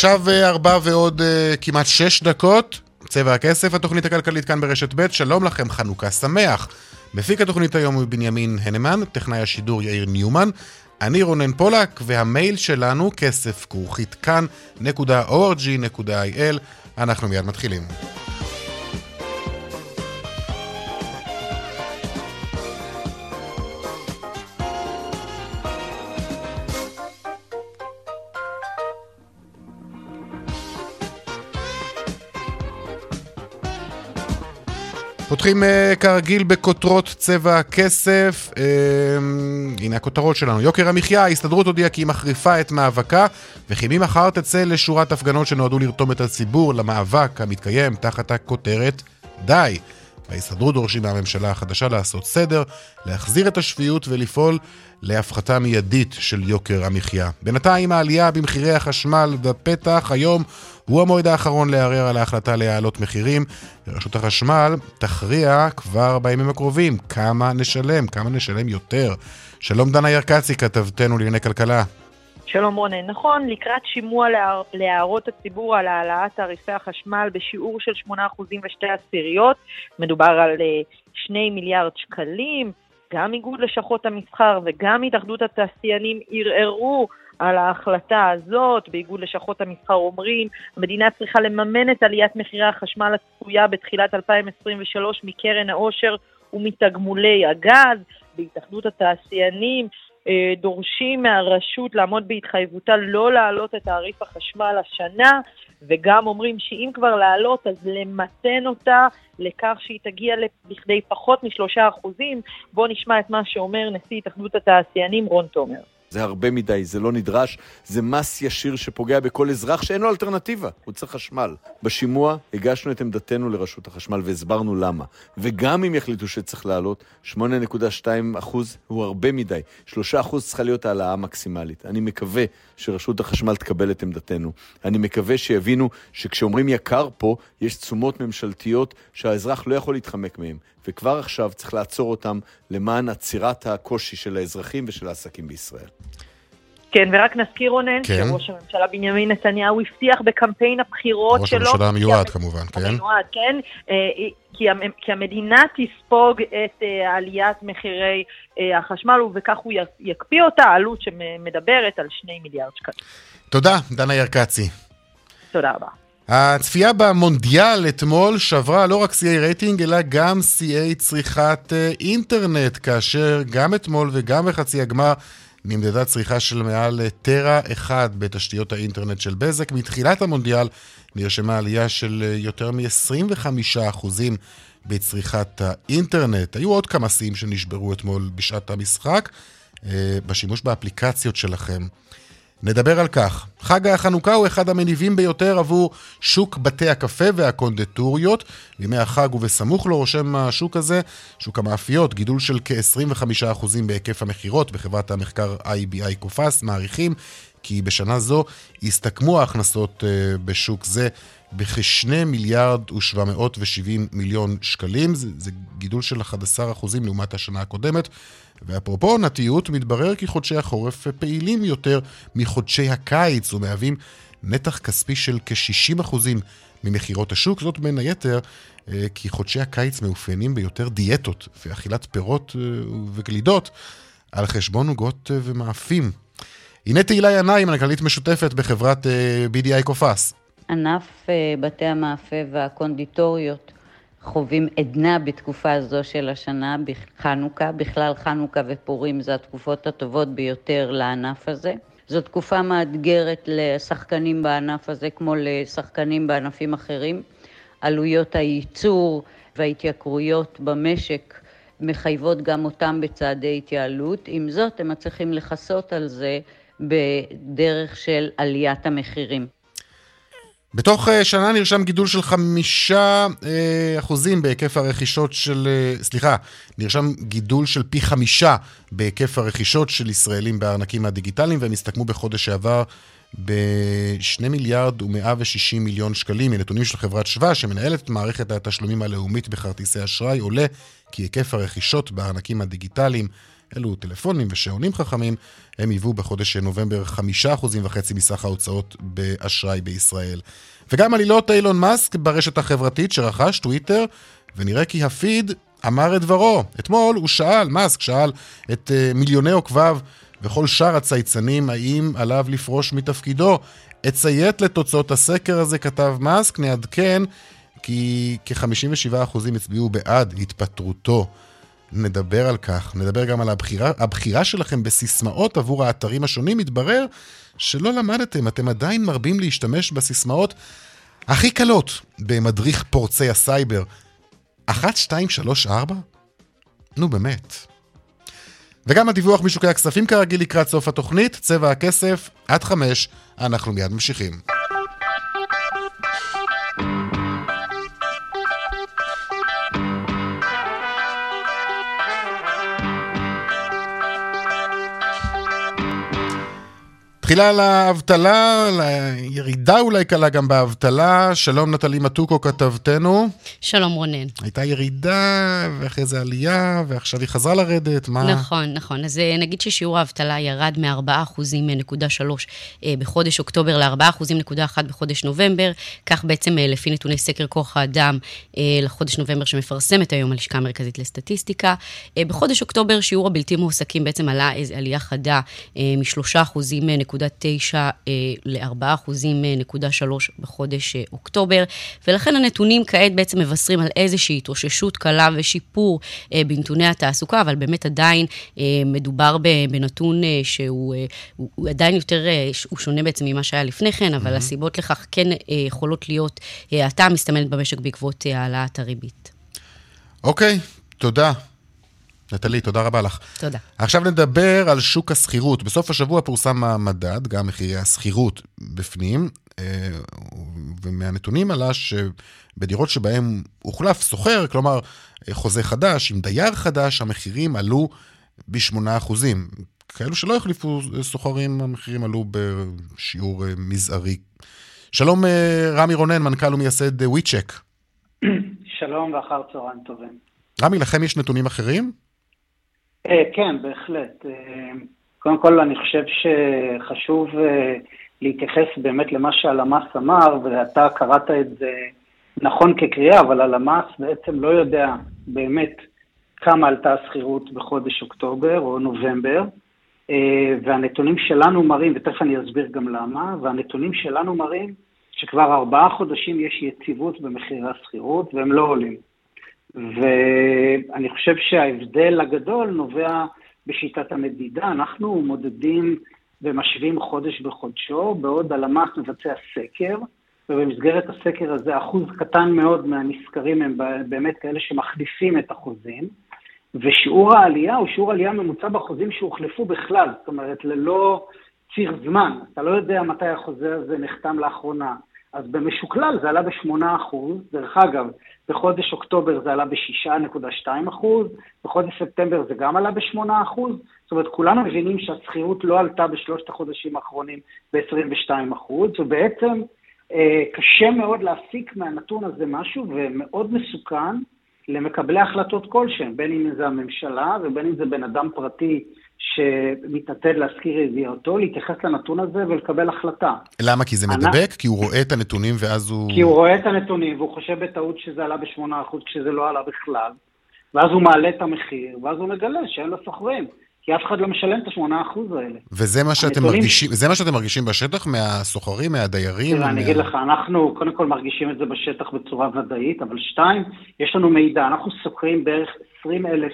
עכשיו אה, ארבע ועוד uh, כמעט שש דקות, צבע הכסף, התוכנית הכלכלית כאן ברשת ב', שלום לכם, חנוכה שמח. מפיק התוכנית היום הוא בנימין הנמן, טכנאי השידור יאיר ניומן, אני רונן פולק, והמייל שלנו כסף כרוכית כאן.org.il, אנחנו מיד מתחילים. פותחים uh, כרגיל בכותרות צבע הכסף. Uh, הנה הכותרות שלנו. יוקר המחיה, ההסתדרות הודיעה כי היא מחריפה את מאבקה, וכי ממחר תצא לשורת הפגנות שנועדו לרתום את הציבור למאבק המתקיים תחת הכותרת די. ההסתדרות דורשים מהממשלה החדשה לעשות סדר, להחזיר את השפיות ולפעול להפחתה מיידית של יוקר המחיה. בינתיים העלייה במחירי החשמל בפתח היום הוא המועד האחרון לערער על ההחלטה להעלות מחירים. רשות החשמל תכריע כבר בימים הקרובים כמה נשלם, כמה נשלם יותר. שלום דנה ירקצי, כתבתנו לענייני כלכלה. שלום רונן, נכון, לקראת שימוע להערות הציבור על העלאת תעריפי החשמל בשיעור של 8% ושתי עשיריות, מדובר על 2 אה, מיליארד שקלים, גם איגוד לשכות המסחר וגם התאחדות התעשיינים ערערו על ההחלטה הזאת, באיגוד לשכות המסחר אומרים, המדינה צריכה לממן את עליית מחירי החשמל הצפויה בתחילת 2023 מקרן העושר ומתגמולי הגז, בהתאחדות התעשיינים דורשים מהרשות לעמוד בהתחייבותה לא להעלות את תעריף החשמל השנה, וגם אומרים שאם כבר להעלות אז למתן אותה לכך שהיא תגיע לכדי פחות משלושה אחוזים. בואו נשמע את מה שאומר נשיא התאחדות התעשיינים רון תומר. זה הרבה מדי, זה לא נדרש, זה מס ישיר שפוגע בכל אזרח שאין לו אלטרנטיבה, הוא צריך חשמל. בשימוע הגשנו את עמדתנו לרשות החשמל והסברנו למה. וגם אם יחליטו שצריך לעלות, 8.2% הוא הרבה מדי. 3% צריכה להיות העלאה מקסימלית. אני מקווה שרשות החשמל תקבל את עמדתנו. אני מקווה שיבינו שכשאומרים יקר פה, יש תשומות ממשלתיות שהאזרח לא יכול להתחמק מהן. וכבר עכשיו צריך לעצור אותם למען עצירת הקושי של האזרחים ושל העסקים בישראל. כן, ורק נזכיר רונן, כן. שראש הממשלה בנימין נתניהו הבטיח בקמפיין הבחירות ראש שלו... ראש הממשלה המיועד כמובן, כן. המיועד, כן. אה, כי, כי המדינה תספוג את אה, עליית מחירי אה, החשמל, ובכך הוא יקפיא אותה, עלות שמדברת על 2 מיליארד שקלים. תודה, דנה ירקצי. תודה רבה. הצפייה במונדיאל אתמול שברה לא רק שיאי רייטינג, אלא גם שיאי צריכת אינטרנט, כאשר גם אתמול וגם בחצי הגמר נמדדה צריכה של מעל טרה אחד בתשתיות האינטרנט של בזק. מתחילת המונדיאל נרשמה עלייה של יותר מ-25% בצריכת האינטרנט. היו עוד כמה שיאים שנשברו אתמול בשעת המשחק, אה, בשימוש באפליקציות שלכם. נדבר על כך. חג החנוכה הוא אחד המניבים ביותר עבור שוק בתי הקפה והקונדטוריות. בימי החג ובסמוך לו רושם השוק הזה, שוק המאפיות, גידול של כ-25% בהיקף המכירות בחברת המחקר IBI קופס, מעריכים כי בשנה זו הסתכמו ההכנסות אה, בשוק זה בכ-2 מיליארד ו-770 מיליון שקלים. זה, זה גידול של 11% לעומת השנה הקודמת. ואפרופו עונתיות, מתברר כי חודשי החורף פעילים יותר מחודשי הקיץ ומהווים נתח כספי של כ-60% ממכירות השוק. זאת בין היתר אה, כי חודשי הקיץ מאופיינים ביותר דיאטות ואכילת פירות אה, וגלידות על חשבון עוגות אה, ומאפים. הנה תהילה ינאי, מנכ"לית משותפת בחברת BDI קופס. ענף בתי המאפה והקונדיטוריות חווים עדנה בתקופה הזו של השנה, בחנוכה, בכלל חנוכה ופורים זה התקופות הטובות ביותר לענף הזה. זו תקופה מאתגרת לשחקנים בענף הזה כמו לשחקנים בענפים אחרים. עלויות הייצור וההתייקרויות במשק מחייבות גם אותם בצעדי התייעלות. עם זאת, הם מצליחים לכסות על זה בדרך של עליית המחירים. בתוך אה, שנה נרשם גידול של חמישה אה, אחוזים בהיקף הרכישות של, אה, סליחה, נרשם גידול של פי חמישה בהיקף הרכישות של ישראלים בארנקים הדיגיטליים, והם הסתכמו בחודש שעבר ב-2 מיליארד ו-160 מיליון שקלים. מנתונים של חברת שווה, שמנהלת את מערכת התשלומים הלאומית בכרטיסי אשראי, עולה כי היקף הרכישות בארנקים הדיגיטליים אלו טלפונים ושעונים חכמים, הם היוו בחודש נובמבר 5.5% מסך ההוצאות באשראי בישראל. וגם עלילות אילון מאסק ברשת החברתית שרכש טוויטר, ונראה כי הפיד אמר את דברו. אתמול הוא שאל, מאסק שאל את uh, מיליוני עוקביו וכל שאר הצייצנים האם עליו לפרוש מתפקידו. אציית לתוצאות הסקר הזה, כתב מאסק, נעדכן כי כ-57% הצביעו בעד התפטרותו. נדבר על כך, נדבר גם על הבחירה, הבחירה שלכם בסיסמאות עבור האתרים השונים. מתברר שלא למדתם, אתם עדיין מרבים להשתמש בסיסמאות הכי קלות במדריך פורצי הסייבר. 1, 2, 3, 4? נו באמת. וגם הדיווח משוקי הכספים כרגיל לקראת סוף התוכנית, צבע הכסף, עד חמש, אנחנו מיד ממשיכים. תחילה לאבטלה, לירידה אולי קלה גם באבטלה. שלום נטלי מתוקו כתבתנו. שלום רונן. הייתה ירידה, ואחרי זה עלייה, ועכשיו היא חזרה לרדת, מה... נכון, נכון. אז אה, נגיד ששיעור האבטלה ירד מ-4.3% אה, בחודש אוקטובר ל-4.1% בחודש נובמבר. כך בעצם אה, לפי נתוני סקר כוח האדם לחודש נובמבר שמפרסמת היום הלשכה המרכזית לסטטיסטיקה. בחודש אוקטובר שיעור הבלתי מועסקים בעצם עלה איזו עלייה חדה מ-3% 4.9 ל-4.3 בחודש אה, אוקטובר, ולכן הנתונים כעת בעצם מבשרים על איזושהי התאוששות קלה ושיפור אה, בנתוני התעסוקה, אבל באמת עדיין אה, מדובר בנתון שהוא הוא עדיין יותר, הוא שונה בעצם ממה שהיה לפני כן, אבל mm-hmm. הסיבות לכך כן יכולות להיות האטה מסתמנת במשק בעקבות העלאת הריבית. אוקיי, okay, תודה. נטלי, תודה רבה לך. תודה. עכשיו נדבר על שוק השכירות. בסוף השבוע פורסם המדד, גם מחירי השכירות בפנים, אה, ומהנתונים עלה שבדירות שבהם הוחלף סוחר, כלומר חוזה חדש עם דייר חדש, המחירים עלו ב-8%. כאלו שלא החליפו סוחרים, המחירים עלו בשיעור אה, מזערי. שלום אה, רמי רונן, מנכ"ל ומייסד וויצ'ק. שלום ואחר צהריים טובים. רמי, לכם יש נתונים אחרים? אה, כן, בהחלט. אה, קודם כל, אני חושב שחשוב אה, להתייחס באמת למה שהלמ"ס אמר, ואתה קראת את זה נכון כקריאה, אבל הלמ"ס בעצם לא יודע באמת כמה עלתה השכירות בחודש אוקטובר או נובמבר, והנתונים שלנו מראים, ותכף אני אסביר גם למה, והנתונים שלנו מראים שכבר ארבעה חודשים יש יציבות במחירי השכירות והם לא עולים. ואני חושב שההבדל הגדול נובע בשיטת המדידה. אנחנו מודדים ומשווים חודש בחודשו, בעוד הלמ"ס מבצע סקר, ובמסגרת הסקר הזה אחוז קטן מאוד מהנסקרים הם באמת כאלה שמחליפים את החוזים, ושיעור העלייה הוא שיעור עלייה ממוצע בחוזים שהוחלפו בכלל, זאת אומרת, ללא ציר זמן. אתה לא יודע מתי החוזה הזה נחתם לאחרונה. אז במשוקלל זה עלה ב-8%, דרך אגב, בחודש אוקטובר זה עלה ב-6.2%, בחודש ספטמבר זה גם עלה ב-8%, זאת אומרת, כולנו מבינים שהשכירות לא עלתה בשלושת החודשים האחרונים ב-22%, ובעצם אה, קשה מאוד להסיק מהנתון הזה משהו, ומאוד מסוכן למקבלי החלטות כלשהם, בין אם זה הממשלה ובין אם זה בן אדם פרטי שמתעתד להזכיר ידיעתו, להתייחס לנתון הזה ולקבל החלטה. למה? כי זה מדבק? כי הוא רואה את הנתונים ואז הוא... כי הוא רואה את הנתונים והוא חושב בטעות שזה עלה ב-8% כשזה לא עלה בכלל, ואז הוא מעלה את המחיר, ואז הוא מגלה שאין לו סוחרים. כי אף אחד לא משלם את ה-8% האלה. וזה מה שאתם מרגישים, זה מה שאתם מרגישים בשטח מהסוחרים, מהדיירים? תראה, אני אגיד לך, אנחנו קודם כל מרגישים את זה בשטח בצורה ודאית, אבל שתיים, יש לנו מידע, אנחנו סוחרים בערך 20 אלף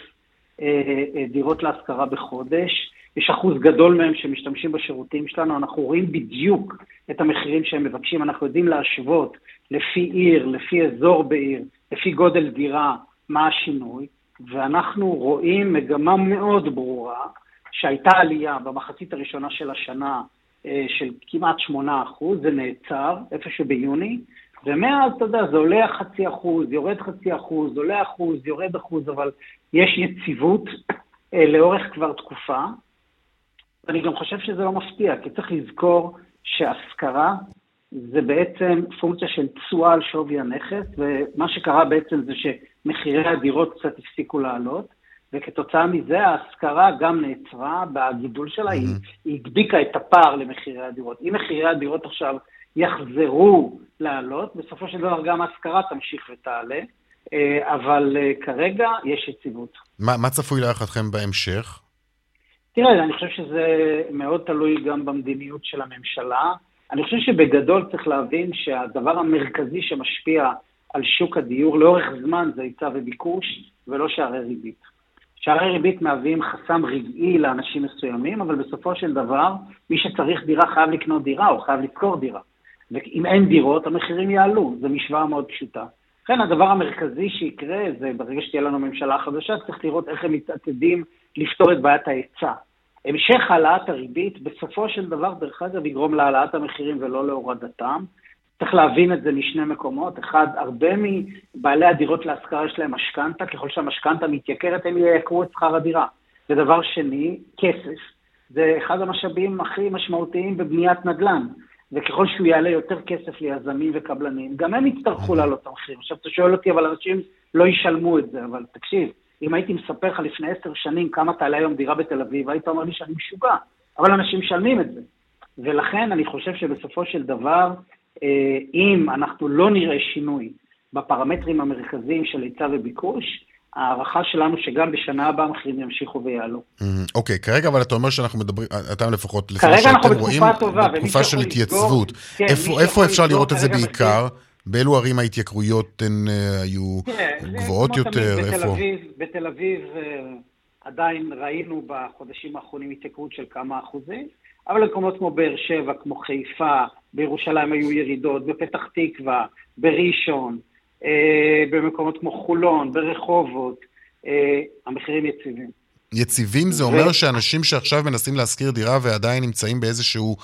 דירות להשכרה בחודש, יש אחוז גדול מהם שמשתמשים בשירותים שלנו, אנחנו רואים בדיוק את המחירים שהם מבקשים, אנחנו יודעים להשוות לפי עיר, לפי אזור בעיר, לפי גודל דירה, מה השינוי. ואנחנו רואים מגמה מאוד ברורה, שהייתה עלייה במחצית הראשונה של השנה אה, של כמעט 8 אחוז, זה נעצר איפשהו ביוני, ומאז, אתה יודע, זה עולה חצי אחוז, יורד חצי אחוז, עולה אחוז, יורד אחוז, אבל יש יציבות אה, לאורך כבר תקופה. ואני גם חושב שזה לא מפתיע, כי צריך לזכור שהשכרה זה בעצם פונקציה של תשואה על שווי הנכס, ומה שקרה בעצם זה שמחירי הדירות קצת הפסיקו לעלות, וכתוצאה מזה ההשכרה גם נעצרה בגידול שלה, mm-hmm. היא, היא הדביקה את הפער למחירי הדירות. אם מחירי הדירות עכשיו יחזרו לעלות, בסופו של דבר גם ההשכרה תמשיך ותעלה, אה, אבל אה, כרגע יש יציבות. מה, מה צפוי להערכתכם בהמשך? תראה, אני חושב שזה מאוד תלוי גם במדיניות של הממשלה. אני חושב שבגדול צריך להבין שהדבר המרכזי שמשפיע על שוק הדיור לאורך זמן זה היצע וביקוש, ולא שערי ריבית. שערי ריבית מהווים חסם רגעי לאנשים מסוימים, אבל בסופו של דבר, מי שצריך דירה חייב לקנות דירה או חייב לשכור דירה. ואם אין דירות, המחירים יעלו, זו משוואה מאוד פשוטה. לכן הדבר המרכזי שיקרה זה ברגע שתהיה לנו ממשלה חדשה, צריך לראות איך הם מתעתדים לפתור את בעיית ההיצע. המשך העלאת הריבית, בסופו של דבר, דרך אגב, יגרום להעלאת המחירים ולא להורדתם. צריך להבין את זה משני מקומות. אחד, הרבה מבעלי הדירות להשכרה יש להם משכנתה, ככל שהמשכנתה מתייקרת, הם ייקרו את שכר הדירה. ודבר שני, כסף. זה אחד המשאבים הכי משמעותיים בבניית נדל"ן. וככל שהוא יעלה יותר כסף ליזמים וקבלנים, גם הם יצטרכו לעלות את המחירים. עכשיו, אתה שואל אותי, אבל אנשים לא ישלמו את זה, אבל תקשיב, אם הייתי מספר לך לפני עשר שנים כמה תעלה היום דירה בתל אביב, היית אומר לי שאני משוגע, אבל אנשים משלמים את זה. ולכן אני חושב שבסופו של דבר, אה, אם אנחנו לא נראה שינוי בפרמטרים המרכזיים של היצע וביקוש, ההערכה שלנו שגם בשנה הבאה המחירים ימשיכו ויעלו. אוקיי, כרגע אבל אתה אומר שאנחנו מדברים, אתה לפחות, כרגע אנחנו בתקופה טובה, בתקופה של התייצבות. כן, איפה אפשר לראות את זה בעיקר? באילו ערים ההתייקרויות הן אה, היו כן, גבוהות יותר? איפה? בתל אביב אה, עדיין ראינו בחודשים האחרונים התייקרות של כמה אחוזים, אבל במקומות כמו באר שבע, כמו חיפה, בירושלים היו ירידות, בפתח תקווה, בראשון, במקומות כמו חולון, ברחובות, המחירים יציבים. יציבים זה אומר שאנשים שעכשיו מנסים להשכיר דירה ועדיין נמצאים באיזשהו,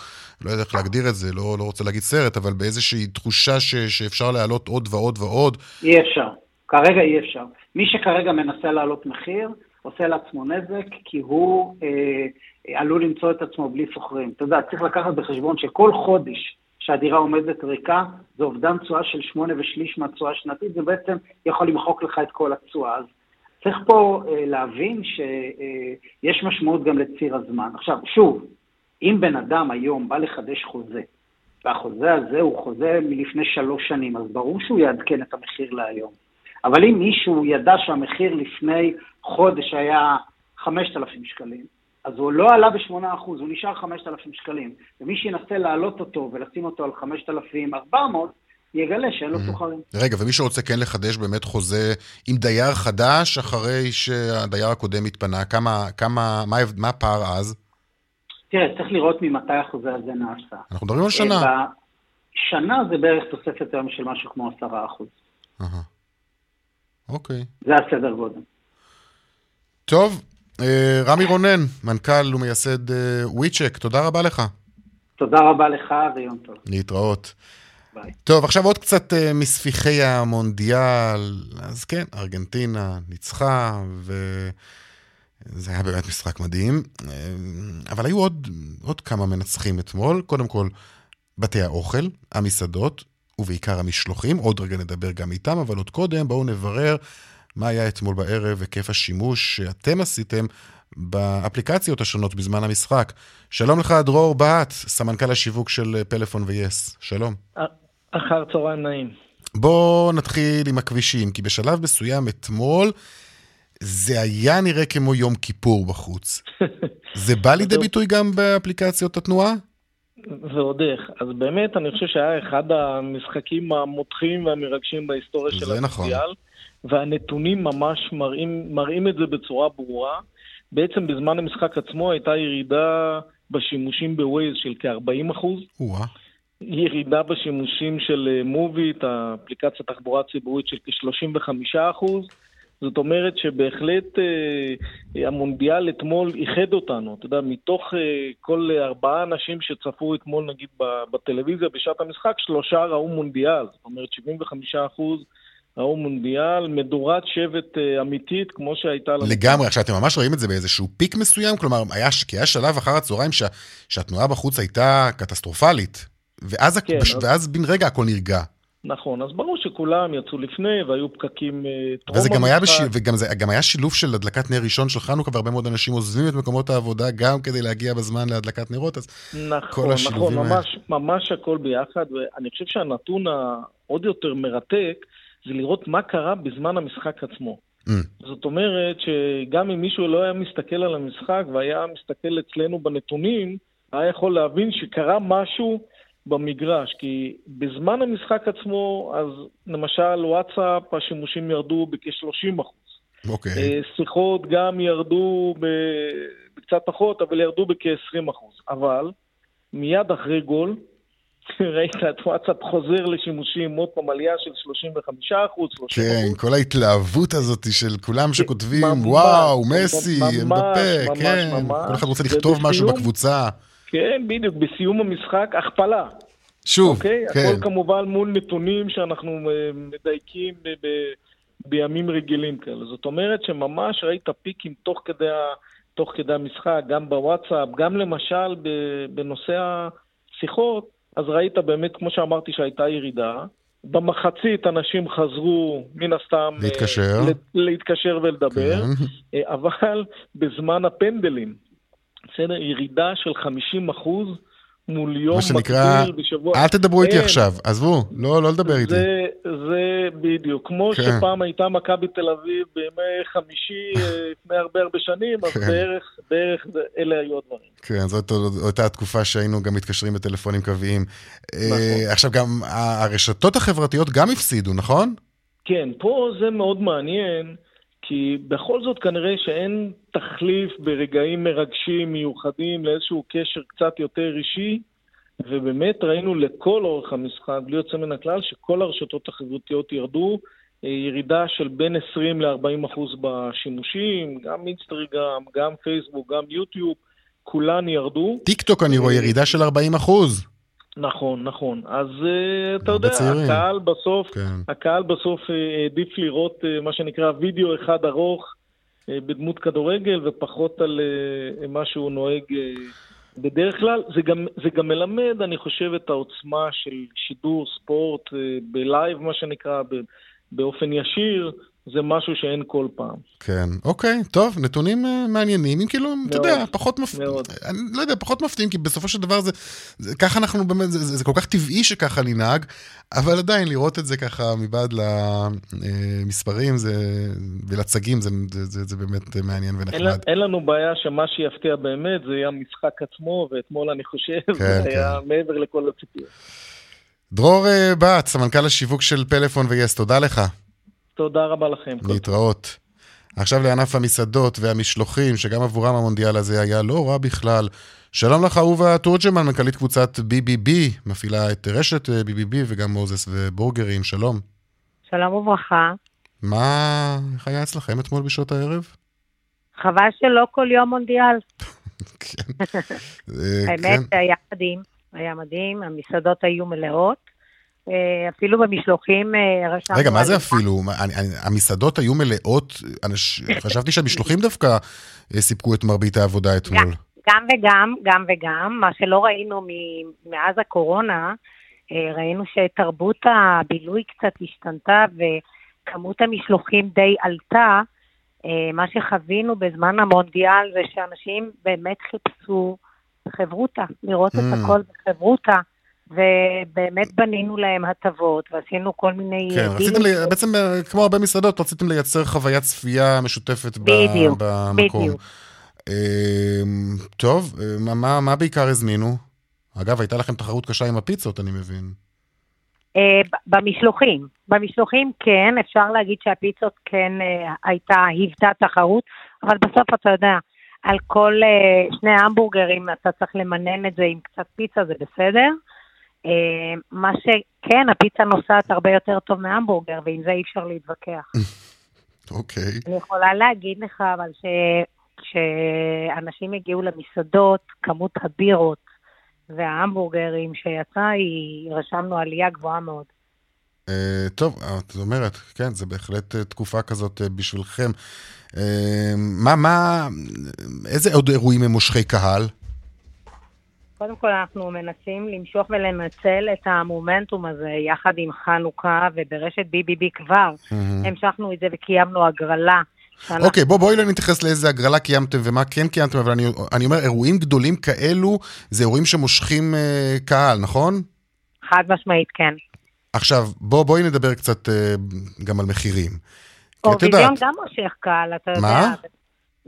לא יודע איך להגדיר את זה, לא, לא רוצה להגיד סרט, אבל באיזושהי תחושה ש, שאפשר להעלות עוד ועוד ועוד. אי אפשר, כרגע אי אפשר. מי שכרגע מנסה להעלות מחיר, עושה לעצמו נזק, כי הוא אה, עלול למצוא את עצמו בלי שוכרים. אתה יודע, צריך לקחת בחשבון שכל חודש שהדירה עומדת ריקה, זה אובדן תשואה של שמונה ושליש מהתשואה השנתית, זה בעצם יכול למחוק לך את כל התשואה. אז צריך פה אה, להבין שיש אה, משמעות גם לציר הזמן. עכשיו, שוב, אם בן אדם היום בא לחדש חוזה, והחוזה הזה הוא חוזה מלפני שלוש שנים, אז ברור שהוא יעדכן את המחיר להיום. אבל אם מישהו ידע שהמחיר לפני חודש היה 5,000 שקלים, אז הוא לא עלה ב-8%, הוא נשאר 5,000 שקלים. ומי שינסה להעלות אותו ולשים אותו על 5,400, יגלה שאין לו סוחרים. רגע, ומי שרוצה כן לחדש באמת חוזה עם דייר חדש, אחרי שהדייר הקודם התפנה, כמה, כמה, מה, מה הפער אז? תראה, צריך לראות ממתי החוזה הזה נעשה. אנחנו מדברים על שנה. שנה זה בערך תוספת היום של משהו כמו עשרה אחוז. אוקיי. זה הסדר גודל. טוב, אה, רמי רונן, מנכ"ל ומייסד וויצ'ק, אה, תודה רבה לך. תודה רבה לך ויום טוב. להתראות. ביי. טוב, עכשיו עוד קצת uh, מספיחי המונדיאל. אז כן, ארגנטינה ניצחה, וזה היה באמת משחק מדהים. אבל היו עוד, עוד כמה מנצחים אתמול. קודם כל, בתי האוכל, המסעדות, ובעיקר המשלוחים. עוד רגע נדבר גם איתם, אבל עוד קודם בואו נברר מה היה אתמול בערב, היקף השימוש שאתם עשיתם באפליקציות השונות בזמן המשחק. שלום לך, דרור בהט, סמנכ"ל השיווק של פלאפון ויס. שלום. אה, אחר צהריים נעים. בואו נתחיל עם הכבישים, כי בשלב מסוים אתמול זה היה נראה כמו יום כיפור בחוץ. זה בא לידי ביטוי גם באפליקציות התנועה? ועוד איך. אז באמת, אני חושב שהיה אחד המשחקים המותחים והמרגשים בהיסטוריה של המונדיאל. נכון. והנתונים ממש מראים, מראים את זה בצורה ברורה. בעצם בזמן המשחק עצמו הייתה ירידה בשימושים בווייז של כ-40 אחוז. ירידה בשימושים של מוביט, אה, האפליקציה תחבורה ציבורית של כ-35 אחוז, זאת אומרת שבהחלט אה, המונדיאל אתמול איחד אותנו. אתה יודע, מתוך אה, כל ארבעה אנשים שצפו אתמול, נגיד, בטלוויזיה בשעת המשחק, שלושה ראו מונדיאל. זאת אומרת, 75 אחוז ראו מונדיאל, מדורת שבט אה, אמיתית, כמו שהייתה לנו. לגמרי, עכשיו אתם ממש רואים את זה באיזשהו פיק מסוים, כלומר, היה, כי היה שלב אחר הצהריים שה, שהתנועה בחוץ הייתה קטסטרופלית, ואז, כן, בש, אז... ואז בן רגע הכל נרגע. נכון, אז ברור שכולם יצאו לפני והיו פקקים אה, טרום וזה גם היה, בש... וגם זה גם היה שילוב של הדלקת נר ראשון של חנוכה, והרבה מאוד אנשים עוזבים את מקומות העבודה גם כדי להגיע בזמן להדלקת נרות, אז נכון, כל השילובים... נכון, ממש, ממש הכל ביחד, ואני חושב שהנתון העוד יותר מרתק, זה לראות מה קרה בזמן המשחק עצמו. Mm. זאת אומרת שגם אם מישהו לא היה מסתכל על המשחק והיה מסתכל אצלנו בנתונים, היה יכול להבין שקרה משהו במגרש, כי בזמן המשחק עצמו, אז למשל וואטסאפ, השימושים ירדו בכ-30 אחוז. אוקיי. Okay. אה, שיחות גם ירדו בקצת פחות, אבל ירדו בכ-20 אחוז. אבל מיד אחרי גול, ראית את וואטסאפ חוזר לשימושים, עוד פעם עלייה של 35 אחוז, 30 כן, אחוז. כל ההתלהבות הזאת של כולם שכותבים, ממש, וואו, מסי, אמבפה, כן, ממש, כל אחד רוצה לכתוב ובסיום, משהו בקבוצה. כן, בדיוק, בסיום המשחק, הכפלה. שוב, אוקיי? כן. הכל כמובן מול נתונים שאנחנו אה, מדייקים ב- ב- בימים רגילים כאלה. זאת אומרת שממש ראית פיקים תוך כדי, תוך כדי המשחק, גם בוואטסאפ, גם למשל בנושא השיחות, אז ראית באמת, כמו שאמרתי, שהייתה ירידה. במחצית אנשים חזרו, מן הסתם, להתקשר, אה, להתקשר ולדבר, כן. אה, אבל בזמן הפנדלים, בסדר, ירידה של 50 אחוז מול יום מה שנקרא, בשבוע. אל תדברו איתי עכשיו, עזבו, לא, לא לדבר איתי. זה, זה בדיוק. כמו כן. שפעם הייתה מכבי תל אביב בימי חמישי אה, לפני הרבה הרבה שנים, אז כן. בערך, בערך אלה היו הדברים. כן, זאת אותה התקופה שהיינו גם מתקשרים בטלפונים קוויים. אה, נכון. עכשיו גם הרשתות החברתיות גם הפסידו, נכון? כן, פה זה מאוד מעניין. כי בכל זאת כנראה שאין תחליף ברגעים מרגשים מיוחדים לאיזשהו קשר קצת יותר אישי, ובאמת ראינו לכל אורך המשחק, בלי יוצא מן הכלל, שכל הרשתות החברתיות ירדו, אה, ירידה של בין 20 ל-40 אחוז בשימושים, גם אינסטגרם, גם פייסבוק, גם יוטיוב, כולן ירדו. טיק טוק אני רואה ירידה של 40 אחוז. נכון, נכון. אז uh, אתה יודע, צעירים. הקהל בסוף, כן. הקהל בסוף uh, העדיף לראות uh, מה שנקרא וידאו אחד ארוך uh, בדמות כדורגל ופחות על uh, מה שהוא נוהג uh, בדרך כלל. זה גם, זה גם מלמד, אני חושב, את העוצמה של שידור ספורט uh, בלייב, מה שנקרא, באופן ישיר. זה משהו שאין כל פעם. כן, אוקיי, טוב, נתונים uh, מעניינים, אם כאילו, מאוד, אתה יודע, פחות מפתיעים, אני לא יודע, פחות מפתיעים, כי בסופו של דבר זה, זה ככה אנחנו באמת, זה, זה, זה כל כך טבעי שככה ננהג, אבל עדיין לראות את זה ככה מבעד למספרים זה, ולצגים, זה, זה, זה, זה באמת מעניין ונחמד. אין, אין לנו בעיה שמה שיפתיע באמת זה יהיה המשחק עצמו, ואתמול אני חושב, כן, זה כן. היה מעבר לכל הציפיות. דרור אה, בת, סמנכ"ל השיווק של פלאפון ויס, תודה לך. תודה רבה לכם. להתראות. עכשיו לענף המסעדות והמשלוחים, שגם עבורם המונדיאל הזה היה לא רע בכלל. שלום לך, אהובה תורג'מן, מנכ"לית קבוצת BBB, מפעילה את רשת BBB אה, וגם מוזס ובורגרים, שלום. שלום וברכה. מה, איך היה אצלכם אתמול בשעות הערב? חבל שלא כל יום מונדיאל. כן. האמת, כן. היה מדהים, היה מדהים, המסעדות היו מלאות. אה, אפילו במשלוחים אה, רשמנו... רגע, מה זה אפילו? המסעדות היו מלאות, חשבתי שהמשלוחים דווקא אה, סיפקו את מרבית העבודה אתמול. גם וגם, גם וגם. מה שלא ראינו מאז הקורונה, ראינו שתרבות הבילוי קצת השתנתה וכמות המשלוחים די עלתה. מה שחווינו בזמן המונדיאל זה שאנשים באמת חיפשו חברותה, לראות את mm. הכל בחברותה. ובאמת בנינו להם הטבות, ועשינו כל מיני... כן, רציתם, לי, בעצם כמו הרבה מסעדות, רציתם לייצר חוויית צפייה משותפת בדיוק, במקום. בדיוק. אמ, טוב, מה, מה, מה בעיקר הזמינו? אגב, הייתה לכם תחרות קשה עם הפיצות, אני מבין. אה, במשלוחים. במשלוחים כן, אפשר להגיד שהפיצות כן אה, הייתה, היוותה תחרות, אבל בסוף אתה יודע, על כל אה, שני המבורגרים אתה צריך למנן את זה עם קצת פיצה, זה בסדר. אה, מה שכן, הפיצה נוסעת הרבה יותר טוב מהמבורגר, ועם זה אי אפשר להתווכח. אוקיי. אני יכולה להגיד לך, אבל שכשאנשים הגיעו למסעדות, כמות הבירות וההמבורגרים שיצא, היא, רשמנו עלייה גבוהה מאוד. Uh, טוב, את אומרת, כן, זה בהחלט uh, תקופה כזאת בשבילכם. Uh, מה, מה, איזה עוד אירועים הם מושכי קהל? קודם כל אנחנו מנסים למשוך ולנצל את המומנטום הזה יחד עם חנוכה, וברשת BBB כבר mm-hmm. המשכנו את זה וקיימנו הגרלה. שאנחנו... אוקיי, בוא, בואי לא נתייחס לאיזה הגרלה קיימתם ומה כן קיימתם, אבל אני, אני אומר, אירועים גדולים כאלו, זה אירועים שמושכים uh, קהל, נכון? חד משמעית, כן. עכשיו, בוא, בואי נדבר קצת uh, גם על מחירים. אורוויזיון גם מושך קהל, אתה מה? יודע.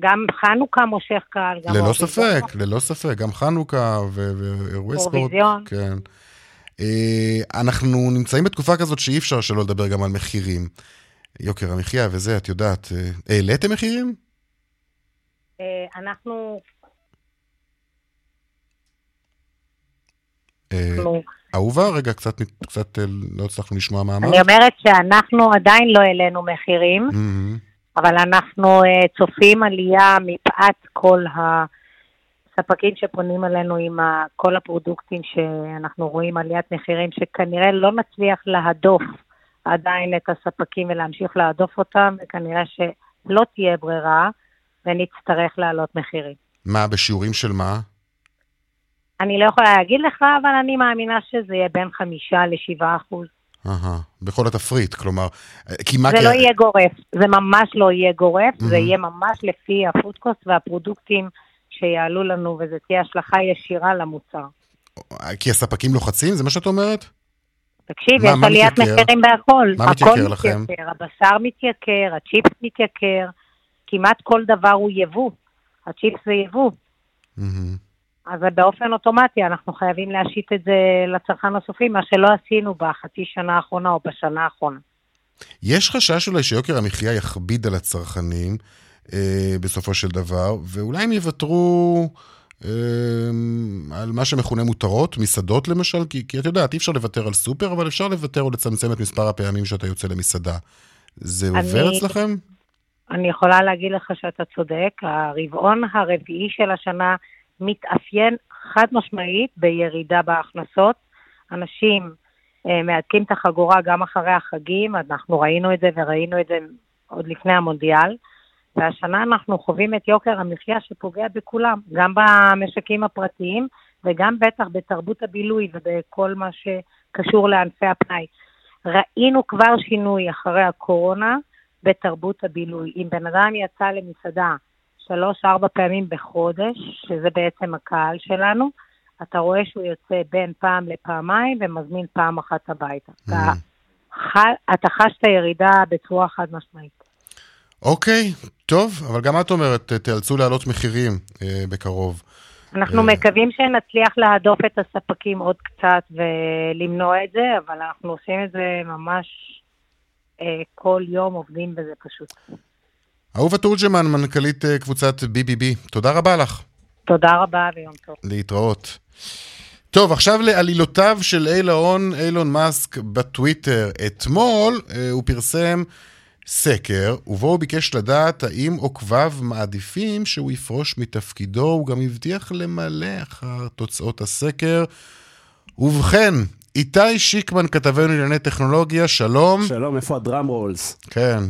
גם חנוכה מושך קהל. גם ללא ספק, ללא ספק, גם חנוכה ואירועי ספורט. אורוויזיון. כן. Uh, אנחנו נמצאים בתקופה כזאת שאי אפשר שלא לדבר גם על מחירים. יוקר המחיה וזה, את יודעת, uh, העליתם מחירים? אנחנו... אנחנו... אהובה, רגע, קצת, קצת לא הצלחנו לשמוע מה אמרת. אני אומרת שאנחנו עדיין לא העלינו מחירים, Mm-hmm. אבל אנחנו uh, צופים עלייה מפאת כל הספקים שפונים אלינו עם כל הפרודוקטים שאנחנו רואים עליית מחירים, שכנראה לא נצליח להדוף עדיין את הספקים ולהמשיך להדוף אותם, וכנראה שלא תהיה ברירה ונצטרך להעלות מחירים. מה, בשיעורים של מה? אני לא יכולה להגיד לך, אבל אני מאמינה שזה יהיה בין חמישה לשבעה אחוז. אהה, בכל התפריט, כלומר, כי מה... זה לא יהיה גורף, זה ממש לא יהיה גורף, זה. יהיה ממש לפי הפודקוסט והפרודוקטים שיעלו לנו, וזו תהיה השלכה ישירה למוצר. כי הספקים לוחצים? זה מה שאת אומרת? תקשיב, יש עליית? מחירים בהכל. מה מתייקר לכם? מתייקר, הבשר מתייקר, הצ'יפס מתייקר, כמעט כל דבר הוא יבוא. הצ'יפס זה יבוא. אז באופן אוטומטי אנחנו חייבים להשית את זה לצרכן הסופי, מה שלא עשינו בחצי שנה האחרונה או בשנה האחרונה. יש חשש אולי שיוקר המחיה יכביד על הצרכנים אה, בסופו של דבר, ואולי הם יוותרו אה, על מה שמכונה מותרות, מסעדות למשל, כי, כי את יודעת, אי אפשר לוותר על סופר, אבל אפשר לוותר או לצמצם את מספר הפעמים שאתה יוצא למסעדה. זה אני- עובר אצלכם? אני יכולה להגיד לך שאתה צודק, הרבעון הרביעי של השנה מתאפיין חד משמעית בירידה בהכנסות. אנשים אה, מהדקים את החגורה גם אחרי החגים, אנחנו ראינו את זה וראינו את זה עוד לפני המונדיאל, והשנה אנחנו חווים את יוקר המחיה שפוגע בכולם, גם במשקים הפרטיים וגם בטח בתרבות הבילוי ובכל מה שקשור לענפי הפנאי. ראינו כבר שינוי אחרי הקורונה, בתרבות הבילוי. אם בן אדם יצא למסעדה שלוש-ארבע פעמים בחודש, שזה בעצם הקהל שלנו, אתה רואה שהוא יוצא בין פעם לפעמיים ומזמין פעם אחת הביתה. אתה, ח- אתה חש את הירידה בצורה חד משמעית. אוקיי, טוב, אבל גם את אומרת, תיאלצו להעלות מחירים אה, בקרוב. אנחנו אה. מקווים שנצליח להדוף את הספקים עוד קצת ולמנוע את זה, אבל אנחנו עושים את זה ממש אה, כל יום, עובדים בזה פשוט. אהובה תורג'מן, מנכ"לית אה, קבוצת BBB, תודה רבה לך. תודה רבה ויום טוב. להתראות. טוב, עכשיו לעלילותיו של אילון, אילון מאסק בטוויטר. אתמול אה, הוא פרסם סקר, ובו הוא ביקש לדעת האם עוקביו מעדיפים שהוא יפרוש מתפקידו. הוא גם הבטיח למלא אחר תוצאות הסקר. ובכן, איתי שיקמן, כתבנו לענייני טכנולוגיה, שלום. שלום, איפה הדראם רולס? כן.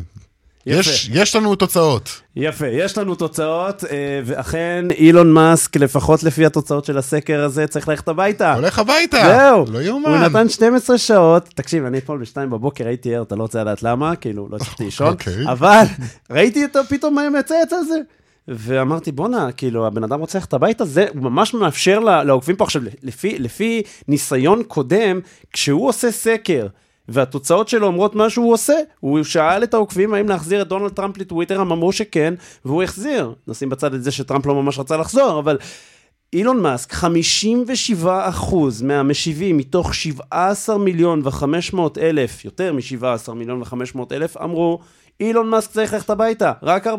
יש, יש לנו תוצאות. יפה, יש לנו תוצאות, אה, ואכן אילון מאסק, לפחות לפי התוצאות של הסקר הזה, צריך ללכת הביתה. הולך הביתה. זהו, לא יאומן. הוא נתן 12 שעות, תקשיב, אני אתמול בשתיים בבוקר הייתי ער, אתה לא רוצה לדעת למה, כאילו, לא הצלחתי לישון, אוקיי. אבל ראיתי אותו פתאום מצייץ על זה. ואמרתי, בואנה, כאילו, הבן אדם רוצה ללכת הביתה, זה ממש מאפשר לעוקבים פה עכשיו, לפי, לפי ניסיון קודם, כשהוא עושה סקר, והתוצאות שלו אומרות מה שהוא עושה, הוא שאל את העוקבים האם להחזיר את דונלד טראמפ לטוויטר, הם אמרו שכן, והוא החזיר. נשים בצד את זה שטראמפ לא ממש רצה לחזור, אבל אילון מאסק, 57 אחוז מהמשיבים מתוך 17 מיליון ו-500 אלף, יותר מ-17 מיליון ו-500 אלף, אמרו, אילון מאסק צריך ללכת הביתה, רק 43%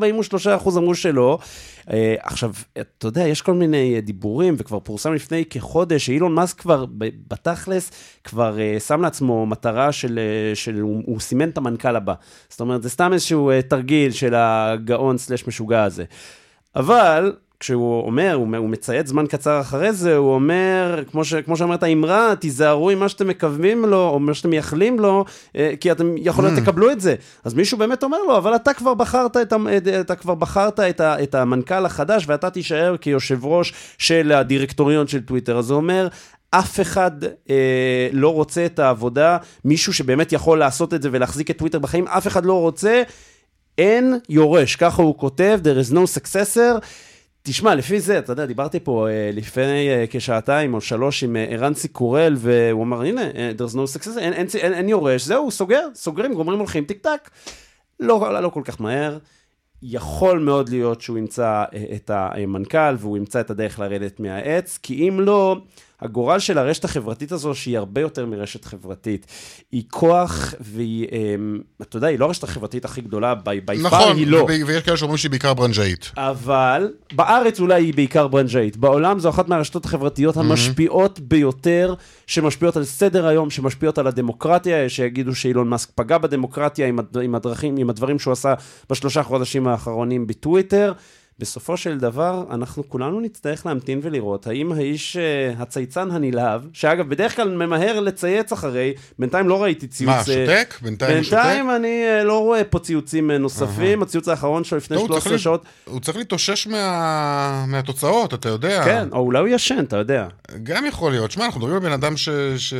אמרו שלא. Uh, עכשיו, אתה יודע, יש כל מיני דיבורים, וכבר פורסם לפני כחודש, שאילון מאסק כבר, בתכלס, כבר uh, שם לעצמו מטרה של, uh, של הוא, הוא סימן את המנכ"ל הבא. זאת אומרת, זה סתם איזשהו uh, תרגיל של הגאון סלש משוגע הזה. אבל כשהוא אומר, הוא, הוא מצייץ זמן קצר אחרי זה, הוא אומר, כמו, ש, כמו שאמרת האמרה, תיזהרו עם מה שאתם מקווים לו, או מה שאתם מייחלים לו, אה, כי אתם יכול להיות mm. תקבלו את זה. אז מישהו באמת אומר לו, אבל אתה כבר בחרת את, אתה כבר בחרת את, ה, את המנכ"ל החדש, ואתה תישאר כיושב ראש של הדירקטוריון של טוויטר. אז הוא אומר, אף אחד אה, לא רוצה את העבודה, מישהו שבאמת יכול לעשות את זה ולהחזיק את טוויטר בחיים, אף אחד לא רוצה. אין יורש, ככה הוא כותב, there is no successor. תשמע, לפי זה, אתה יודע, דיברתי פה uh, לפני uh, כשעתיים או שלוש עם uh, ערן סיקורל, והוא אמר, הנה, uh, there's no success, אין, אין, אין, אין יורש, זהו, סוגר, סוגרים, גומרים, הולכים, טיק טק. לא, לא, לא כל כך מהר. יכול מאוד להיות שהוא ימצא את המנכ"ל והוא ימצא את הדרך לרדת מהעץ, כי אם לא, הגורל של הרשת החברתית הזו, שהיא הרבה יותר מרשת חברתית, היא כוח, והיא, אמ, אתה יודע, היא לא הרשת החברתית הכי גדולה, בי פאר נכון, היא לא. ויש כאלה שאומרים שהיא בעיקר ברנג'אית. אבל בארץ אולי היא בעיקר ברנג'אית. בעולם זו אחת מהרשתות החברתיות המשפיעות ביותר, שמשפיעות על סדר היום, שמשפיעות על הדמוקרטיה, שיגידו שאילון מאסק פגע בדמוקרטיה. עם, הדרכים, עם הדברים שהוא עשה בשלושה חודשים האחרונים בטוויטר. בסופו של דבר, אנחנו כולנו נצטרך להמתין ולראות האם האיש uh, הצייצן הנלהב, שאגב, בדרך כלל ממהר לצייץ אחרי, בינתיים לא ראיתי ציוץ... מה, שותק? בינתיים שותק? בינתיים אני uh, לא רואה פה ציוצים uh, נוספים, uh-huh. הציוץ האחרון שלו לפני 13 לא, שעות. הוא צריך להתאושש מה... מהתוצאות, אתה יודע. כן, או אולי הוא ישן, אתה יודע. גם יכול להיות. שמע, אנחנו מדברים על בן אדם ש... ש...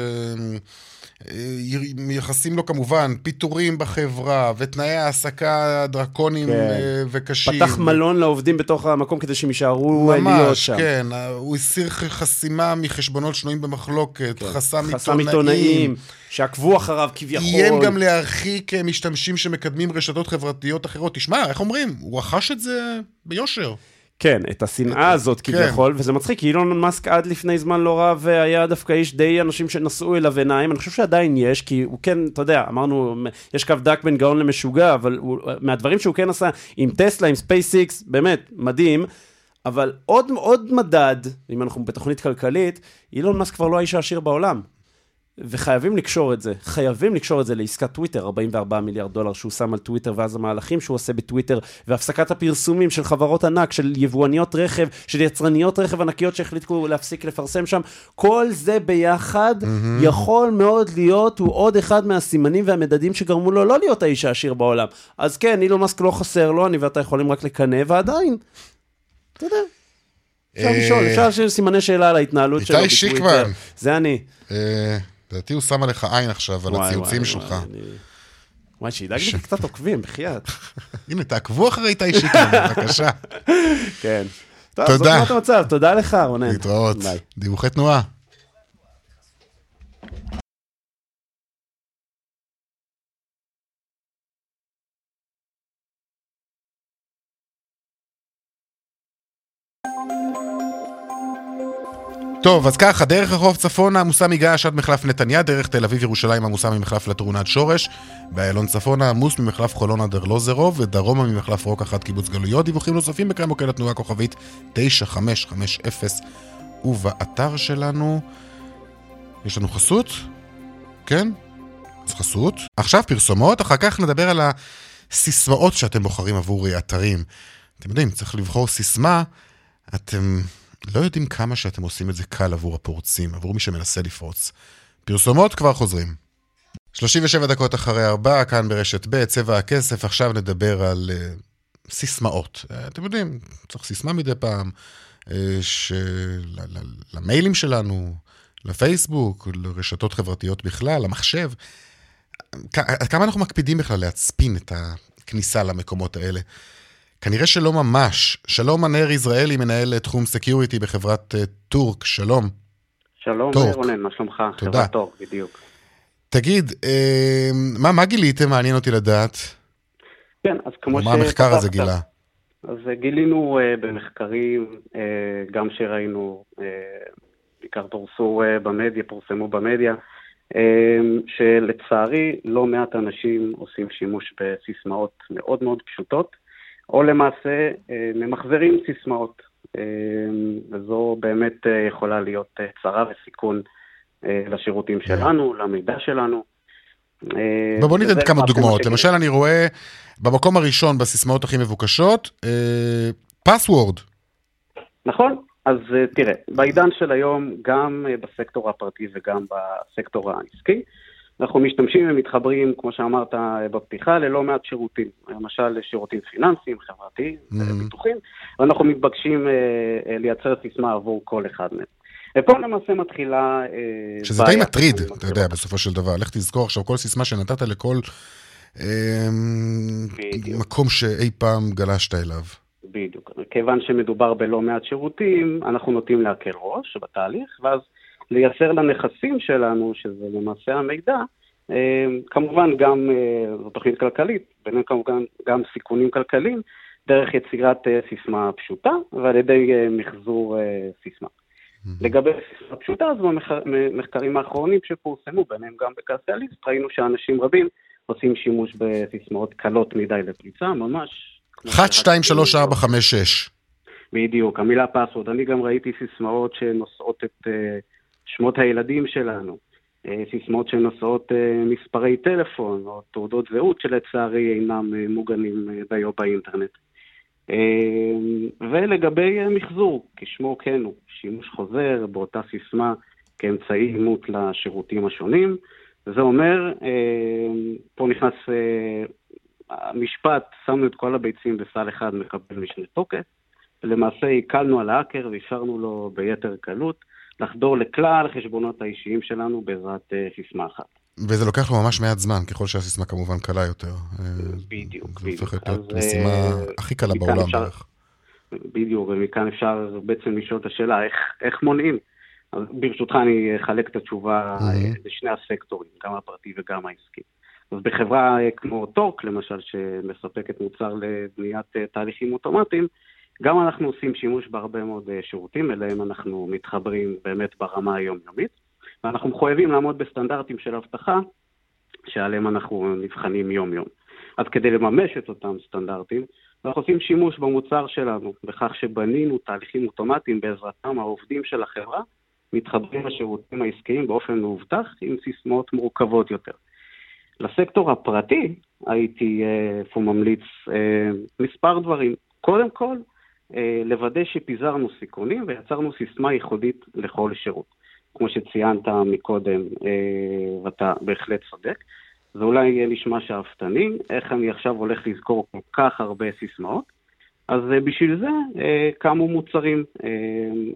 מייחסים לו כמובן פיטורים בחברה ותנאי העסקה דרקוניים כן. אה, וקשים. פתח מלון לעובדים בתוך המקום כדי שהם יישארו אה, להיות שם. ממש, כן. הוא הסיר חסימה מחשבונות שנויים במחלוקת, כן. חסם, חסם עיתונאים. שעקבו אחריו כביכול. איים גם להרחיק אה, משתמשים שמקדמים רשתות חברתיות אחרות. תשמע, איך אומרים? הוא רכש את זה ביושר. כן, את השנאה הזאת כן. כביכול, וזה מצחיק, כי אילון מאסק עד לפני זמן לא רב היה דווקא איש די אנשים שנשאו אליו עיניים, אני חושב שעדיין יש, כי הוא כן, אתה יודע, אמרנו, יש קו דק בין גאון למשוגע, אבל הוא, מהדברים שהוא כן עשה עם טסלה, עם ספייסיקס, באמת, מדהים. אבל עוד, עוד מדד, אם אנחנו בתוכנית כלכלית, אילון מאסק כבר לא האיש העשיר בעולם. וחייבים לקשור את זה, חייבים לקשור את זה לעסקת טוויטר, 44 מיליארד דולר שהוא שם על טוויטר, ואז המהלכים שהוא עושה בטוויטר, והפסקת הפרסומים של חברות ענק, של יבואניות רכב, של יצרניות רכב ענקיות שהחליטו להפסיק לפרסם שם, כל זה ביחד mm-hmm. יכול מאוד להיות, הוא עוד אחד מהסימנים והמדדים שגרמו לו לא להיות האיש העשיר בעולם. אז כן, אילון מאסק לא חסר לו, אני ואתה יכולים רק לקנא, ועדיין, אתה יודע. אפשר אה, לשאול, אפשר לשאול סימני שאלה על ההתנהלות שלו בטוויטר. זה אני. לדעתי הוא שם עליך עין עכשיו, על הציוצים שלך. וואי, שידאג לי קצת עוקבים, בחייאת. הנה, תעקבו אחרי איתי שיקמן, בבקשה. כן. טוב, תודה. זאת תודה לך, רונן. להתראות. דיווחי תנועה. טוב, אז ככה, דרך רחוב צפונה עמוסה מגעש עד מחלף נתניה, דרך תל אביב ירושלים עמוסה ממחלף לטרון עד שורש, באיילון צפונה עמוס ממחלף חולון עד ארלוזרוב, ודרומה ממחלף רוק אחת קיבוץ גלויות. דיווחים נוספים בכאן מוקד התנועה כוכבית 9550 ובאתר שלנו יש לנו חסות? כן? אז חסות. עכשיו פרסומות, אחר כך נדבר על הסיסמאות שאתם בוחרים עבור אתרים. אתם יודעים, צריך לבחור סיסמה, אתם... לא יודעים כמה שאתם עושים את זה קל עבור הפורצים, עבור מי שמנסה לפרוץ. פרסומות כבר חוזרים. 37 דקות אחרי ארבע, כאן ברשת ב', צבע הכסף, עכשיו נדבר על uh, סיסמאות. Uh, אתם יודעים, צריך סיסמה מדי פעם, uh, של... למיילים שלנו, לפייסבוק, לרשתות חברתיות בכלל, למחשב. כמה אנחנו מקפידים בכלל להצפין את הכניסה למקומות האלה? כנראה שלא ממש. שלום ענר יזרעאלי, מנהל תחום security בחברת אה, טורק, שלום. שלום, טורק. רונן, מה שלומך? תודה. חברת טורק, בדיוק. תגיד, אה, מה, מה גיליתם? מעניין אותי לדעת. כן, אז כמו ש... מה המחקר הזה גילה? אז גילינו uh, במחקרים, uh, גם שראינו, uh, בעיקר פורסו uh, במדיה, פורסמו במדיה, שלצערי לא מעט אנשים עושים שימוש בסיסמאות מאוד מאוד פשוטות, או למעשה ממחזרים סיסמאות, וזו באמת יכולה להיות צרה וסיכון לשירותים שלנו, למידע שלנו. ובוא ניתן כמה דוגמאות. למשל, אני רואה במקום הראשון בסיסמאות הכי מבוקשות, פסוורד. נכון, אז תראה, בעידן של היום, גם בסקטור הפרטי וגם בסקטור העסקי, אנחנו משתמשים ומתחברים, כמו שאמרת בפתיחה, ללא מעט שירותים. למשל, שירותים פיננסיים, חברתיים, ביטוחים, ואנחנו מתבקשים לייצר סיסמה עבור כל אחד מהם. ופה למעשה מתחילה... שזה די מטריד, אתה יודע, בסופו של דבר. לך תזכור עכשיו כל סיסמה שנתת לכל מקום שאי פעם גלשת אליו. בדיוק. כיוון שמדובר בלא מעט שירותים, אנחנו נוטים להקל ראש בתהליך, ואז לייצר לנכסים שלנו, שזה למעשה המידע, כמובן גם, זו תוכנית כלכלית, ביניהם כמובן גם סיכונים כלכליים, דרך יצירת סיסמה פשוטה ועל ידי מחזור סיסמה. לגבי סיסמה פשוטה, אז במחקרים האחרונים שפורסמו, ביניהם גם בקרסיאליסט, ראינו שאנשים רבים עושים שימוש בסיסמאות קלות מדי לפריצה, ממש. 1, 2, 3, 4, 5, 6. בדיוק, המילה פסוורד. אני גם ראיתי סיסמאות שנושאות את שמות הילדים שלנו, סיסמאות שנושאות מספרי טלפון או תעודות זהות שלצערי אינם מוגנים דיו באינטרנט. ולגבי מחזור, כשמו כן הוא, שימוש חוזר באותה סיסמה כאמצעי אימות לשירותים השונים. זה אומר, פה נכנס המשפט, שמנו את כל הביצים בסל אחד, מקבל משנה תוקף, ולמעשה הקלנו על האקר ואפשרנו לו ביתר קלות לחדור לכלל החשבונות האישיים שלנו בעזרת סיסמה אחת. וזה לוקח לו ממש מעט זמן, ככל שהסיסמה כמובן קלה יותר. בדיוק, בדיוק. זה הופך להיות משימה הכי קלה בעולם בערך. בדיוק, ומכאן אפשר בעצם לשאול את השאלה, איך, איך מונעים? אז ברשותך אני אחלק את התשובה לשני הסקטורים, גם הפרטי וגם העסקי. אז בחברה כמו טורק, למשל, שמספקת מוצר לבניית תהליכים אוטומטיים, גם אנחנו עושים שימוש בהרבה מאוד שירותים, אליהם אנחנו מתחברים באמת ברמה היומיומית, ואנחנו מחויבים לעמוד בסטנדרטים של אבטחה, שעליהם אנחנו נבחנים יום-יום. אז כדי לממש את אותם סטנדרטים, אנחנו עושים שימוש במוצר שלנו, בכך שבנינו תהליכים אוטומטיים בעזרתם העובדים של החברה, מתחברים לשירותים העסקיים באופן מאובטח עם סיסמאות מורכבות יותר. לסקטור הפרטי הייתי פה ממליץ מספר דברים. קודם כל, לוודא שפיזרנו סיכונים ויצרנו סיסמה ייחודית לכל שירות. כמו שציינת מקודם, ואתה בהחלט צודק. זה אולי יהיה נשמע שאפתני, איך אני עכשיו הולך לזכור כל כך הרבה סיסמאות. אז בשביל זה קמו מוצרים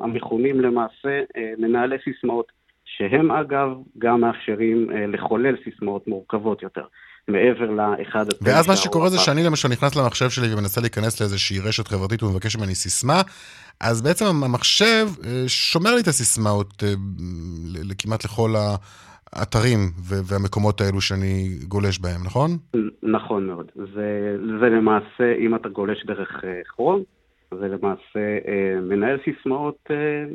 המכונים למעשה מנהלי סיסמאות, שהם אגב גם מאפשרים לחולל סיסמאות מורכבות יותר. מעבר לאחד... ואז מה שקורה זה שאני למשל נכנס למחשב שלי ומנסה להיכנס לאיזושהי רשת חברתית ומבקש ממני סיסמה, אז בעצם המחשב שומר לי את הסיסמאות כמעט לכל האתרים והמקומות האלו שאני גולש בהם, נכון? נכון מאוד. זה, זה למעשה, אם אתה גולש דרך כרום, זה למעשה מנהל סיסמאות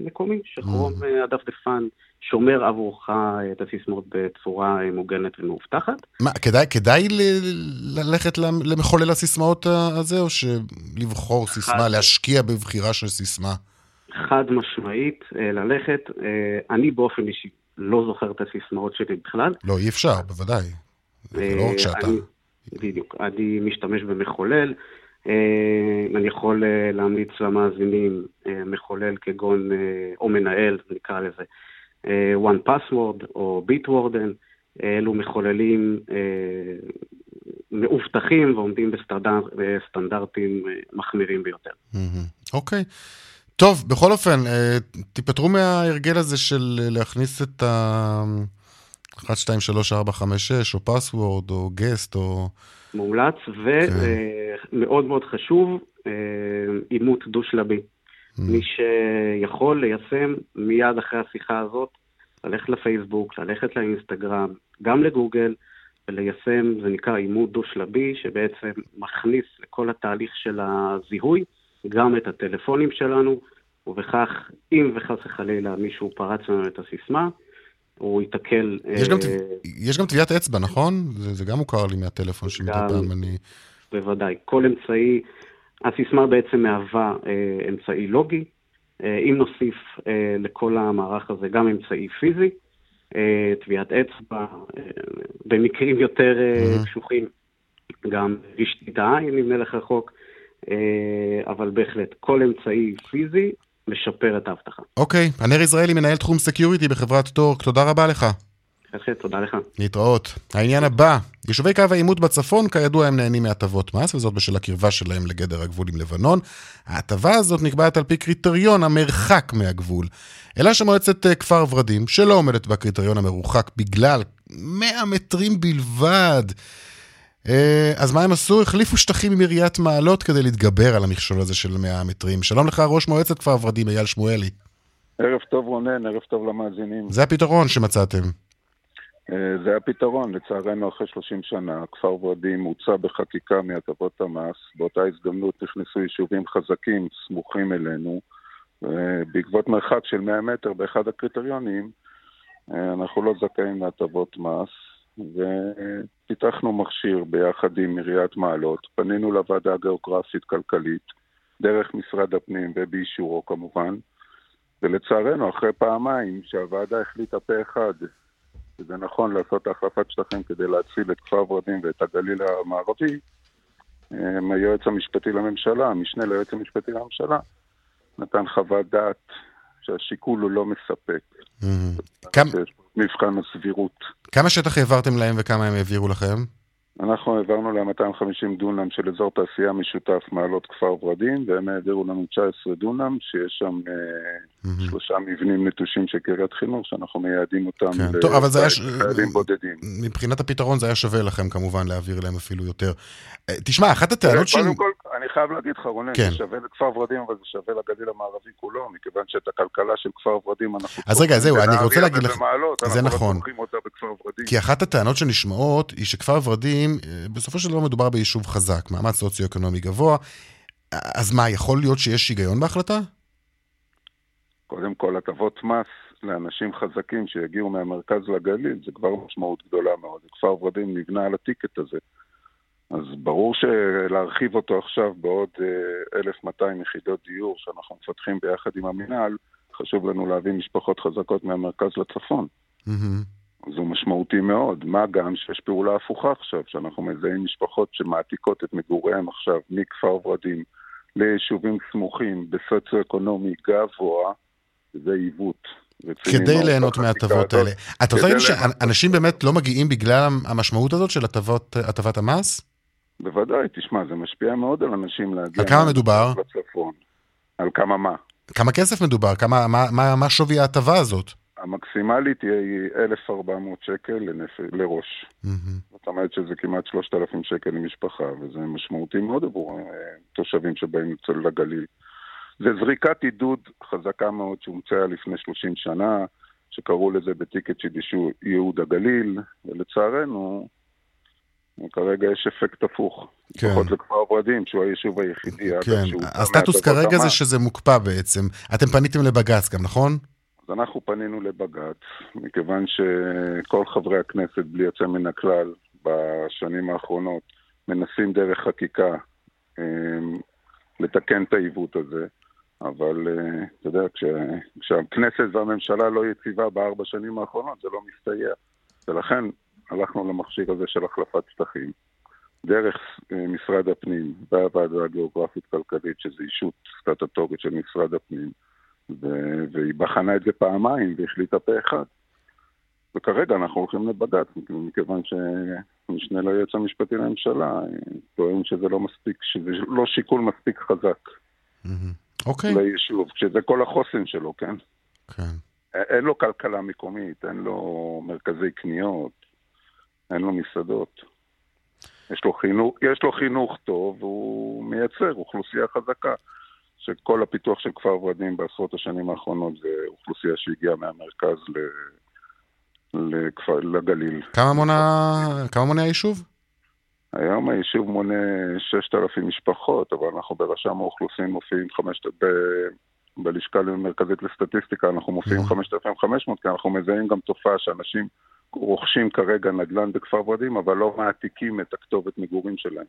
מקומי, שכרום הדפדפן שומר עבורך את הסיסמאות בצורה מוגנת ומאובטחת. מה, כדאי, כדאי ל- ללכת למחולל הסיסמאות הזה, או שלבחור סיסמה, חד... להשקיע בבחירה של סיסמה? חד משמעית, ללכת. אני באופן אישי לא זוכר את הסיסמאות שלי בכלל. לא, אי אפשר, בוודאי. זה לא רק שאתה. אני, בדיוק. אני משתמש במחולל. אני יכול להמליץ למאזינים מחולל כגון, או מנהל, נקרא לזה. one password או bitwarden, אלו מחוללים מאובטחים ועומדים בסטנדרט, בסטנדרטים מחמירים ביותר. אוקיי. טוב, בכל אופן, תיפטרו מההרגל הזה של להכניס את ה... 1, 2, 3, 4, 5, 6, או password, או guest, או... מומלץ, ומאוד מאוד חשוב, אימות דו-שלבי. מי שיכול ליישם מיד אחרי השיחה הזאת, ללכת לפייסבוק, ללכת לאינסטגרם, גם לגוגל, וליישם, זה נקרא אימות דו-שלבי, שבעצם מכניס לכל התהליך של הזיהוי גם את הטלפונים שלנו, ובכך, אם וחס וחלילה מישהו פרץ לנו את הסיסמה, הוא ייתקל... יש, גם, יש גם טביעת אצבע, נכון? זה, זה גם מוכר לי מהטלפון שלי מדי פעם, אני... בוודאי. כל אמצעי, הסיסמה בעצם מהווה אה, אמצעי לוגי. אה, אם נוסיף אה, לכל המערך הזה גם אמצעי פיזי, אה, טביעת אצבע, אה, במקרים יותר אה, קשוחים, גם רשתית העין, אם נלך רחוק, אה, אבל בהחלט, כל אמצעי פיזי משפר את האבטחה. אוקיי, okay. ענר יזרעאלי, מנהל תחום security בחברת טורק, תודה רבה לך. תודה לך. להתראות. העניין הבא, יישובי קו העימות בצפון, כידוע, הם נהנים מהטבות מס, וזאת בשל הקרבה שלהם לגדר הגבול עם לבנון. ההטבה הזאת נקבעת על פי קריטריון המרחק מהגבול. אלא שמועצת אה, כפר ורדים, שלא עומדת בקריטריון המרוחק בגלל 100 מטרים בלבד, אז מה הם עשו? החליפו שטחים עם עיריית מעלות כדי להתגבר על המכשול הזה של 100 מטרים. שלום לך, ראש מועצת כפר ורדים, אייל שמואלי. ערב טוב רונן, ערב טוב למאזינים. זה הפתרון שמצאתם. אה, זה הפתרון, לצערנו אחרי 30 שנה, כפר ורדים הוצא בחקיקה מהטבות המס, באותה הזדמנות נכנסו יישובים חזקים סמוכים אלינו, אה, בעקבות מרחק של 100 מטר באחד הקריטריונים, אנחנו לא זכאים להטבות מס, ופיתחנו מכשיר ביחד עם עיריית מעלות, פנינו לוועדה הגיאוגרפית-כלכלית, דרך משרד הפנים ובאישורו כמובן, ולצערנו, אחרי פעמיים שהוועדה החליטה פה אחד שזה נכון לעשות החלפת שטחים כדי להציל את כפר ורדים ואת הגליל המערבי, היועץ המשפטי לממשלה, המשנה ליועץ המשפטי לממשלה, נתן חוות דעת שהשיקול הוא לא מספק. כמה... מבחן הסבירות. כמה שטח העברתם להם וכמה הם העבירו לכם? אנחנו העברנו להם 250 דונם של אזור תעשייה משותף מעלות כפר ורדים, והם העבירו לנו 19 דונם, שיש שם mm-hmm. שלושה מבנים נטושים של קריית חינוך, שאנחנו מייעדים אותם כן. טוב, אבל זה היה... לחיילים בודדים. מבחינת הפתרון זה היה שווה לכם כמובן להעביר להם אפילו יותר. אה, תשמע, אחת הטענות של... קודם כל, אני חייב להגיד לך, רונן, כן. זה שווה לכפר ורדים, אבל זה שווה לגליל המערבי כולו, מכיוון שאת הכלכלה של כפר ורדים אנחנו... אז רגע, זהו, אני רוצה להגיד לך... זה לא נכון. כי אחת הטענות שנשמעות היא שכפר ורדים, אה, בסופו של דבר מדובר ביישוב חזק, מעמד סוציו-אקונומי גבוה, אז מה, יכול להיות שיש היגיון בהחלטה? קודם כל, הטבות מס לאנשים חזקים שיגיעו מהמרכז לגליל, זה כבר משמעות גדולה מאוד. כפר ורדים נבנה על הטיקט הזה. אז ברור שלהרחיב אותו עכשיו בעוד 1,200 אה, יחידות דיור שאנחנו מפתחים ביחד עם המינהל, חשוב לנו להביא משפחות חזקות מהמרכז לצפון. Mm-hmm. זה משמעותי מאוד. מה גם שיש פעולה הפוכה עכשיו, שאנחנו מזהים משפחות שמעתיקות את מגוריהם עכשיו מכפר ורדים ליישובים סמוכים בסוציו-אקונומי גבוה, זה עיוות. כדי ליהנות מההטבות האלה. אתה רוצה להגיד שאנשים באמת לא מגיעים בגלל המשמעות הזאת של הטבת המס? בוודאי, תשמע, זה משפיע מאוד על אנשים להגיע... על כמה מדובר? לצפון. על כמה מה? כמה כסף מדובר? כמה, מה, מה, מה שווי ההטבה הזאת? המקסימלית היא 1,400 שקל לנפ... לראש. Mm-hmm. זאת אומרת שזה כמעט 3,000 שקל למשפחה, וזה משמעותי מאוד עבור אה, תושבים שבאים לגליל. זה זריקת עידוד חזקה מאוד שהומצאה לפני 30 שנה, שקראו לזה בטיקט של ייעוד הגליל, ולצערנו, כרגע יש אפקט הפוך. כן. לפחות לכפר ורדים, שהוא היישוב היחידי. כן, הסטטוס כרגע זה שזה מוקפא בעצם. אתם פניתם לבג"ץ גם, נכון? אז אנחנו פנינו לבג"ץ, מכיוון שכל חברי הכנסת, בלי יוצא מן הכלל, בשנים האחרונות, מנסים דרך חקיקה אמ, לתקן את העיוות הזה. אבל אה, אתה יודע, כש, כשהכנסת והממשלה לא יציבה בארבע שנים האחרונות, זה לא מסתייע. ולכן הלכנו למכשיר הזה של החלפת שטחים, דרך אה, משרד הפנים והוועדה הגיאוגרפית-כלכלית, שזו אישות סטטוטורית של משרד הפנים, ו- והיא בחנה את זה פעמיים והחליטה פה אחד. וכרגע אנחנו הולכים לבג"ץ, מכיוון שמשנה ליועץ המשפטי לממשלה אה, טוען שזה לא מספיק, שזה לא שיקול מספיק חזק. אוקיי. ליישוב, שזה כל החוסן שלו, כן? כן. אין לו כלכלה מקומית, אין לו מרכזי קניות, אין לו מסעדות. יש לו חינוך, יש לו חינוך טוב, והוא מייצר אוכלוסייה חזקה. שכל הפיתוח של כפר ורדים בעשרות השנים האחרונות זה אוכלוסייה שהגיעה מהמרכז ל... לכפר, לגליל. כמה מונה, כמה מונה היישוב? היום היישוב מונה 6,000 משפחות, אבל אנחנו ברשם האוכלוסין מופיעים 5, בלשכה המרכזית לסטטיסטיקה אנחנו מופיעים 5,500, כי אנחנו מזהים גם תופעה שאנשים רוכשים כרגע נדל"ן בכפר ורדים, אבל לא מעתיקים את הכתובת מגורים שלהם.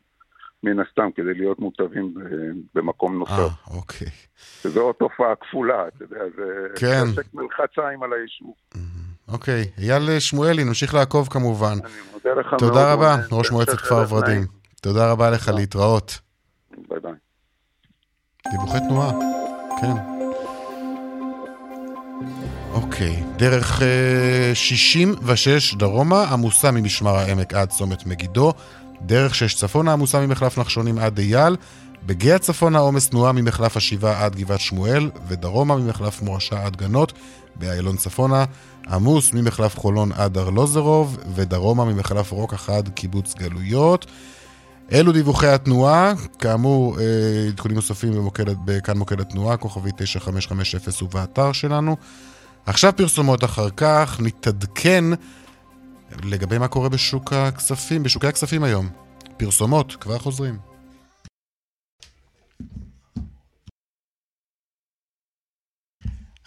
מן הסתם, כדי להיות מוטבים במקום נוסף. אה, אוקיי. שזו עוד תופעה כפולה, אתה יודע, זה... כן. זה מלחציים על היישוב. אוקיי. אייל שמואלי, נמשיך לעקוב כמובן. אני מודה לך מאוד. תודה רבה. ראש מועצת כפר ורדים. תודה רבה לך, להתראות. ביי ביי. דיווחי תנועה, כן. אוקיי, דרך אה, 66 דרומה, עמוסה ממשמר העמק עד צומת מגידו, דרך 6 צפונה, עמוסה ממחלף נחשונים עד אייל, בגאה צפונה עומס תנועה ממחלף השבעה עד גבעת שמואל, ודרומה ממחלף מורשה עד גנות, באיילון צפונה, עמוס ממחלף חולון עד ארלוזרוב, ודרומה ממחלף רוקח עד קיבוץ גלויות. אלו דיווחי התנועה, כאמור, אה, עדכונים נוספים במוקד, בכאן מוקד התנועה, כוכבי 9550 ובאתר שלנו. עכשיו פרסומות אחר כך, נתעדכן לגבי מה קורה בשוק הכספים, בשוקי הכספים היום. פרסומות, כבר חוזרים.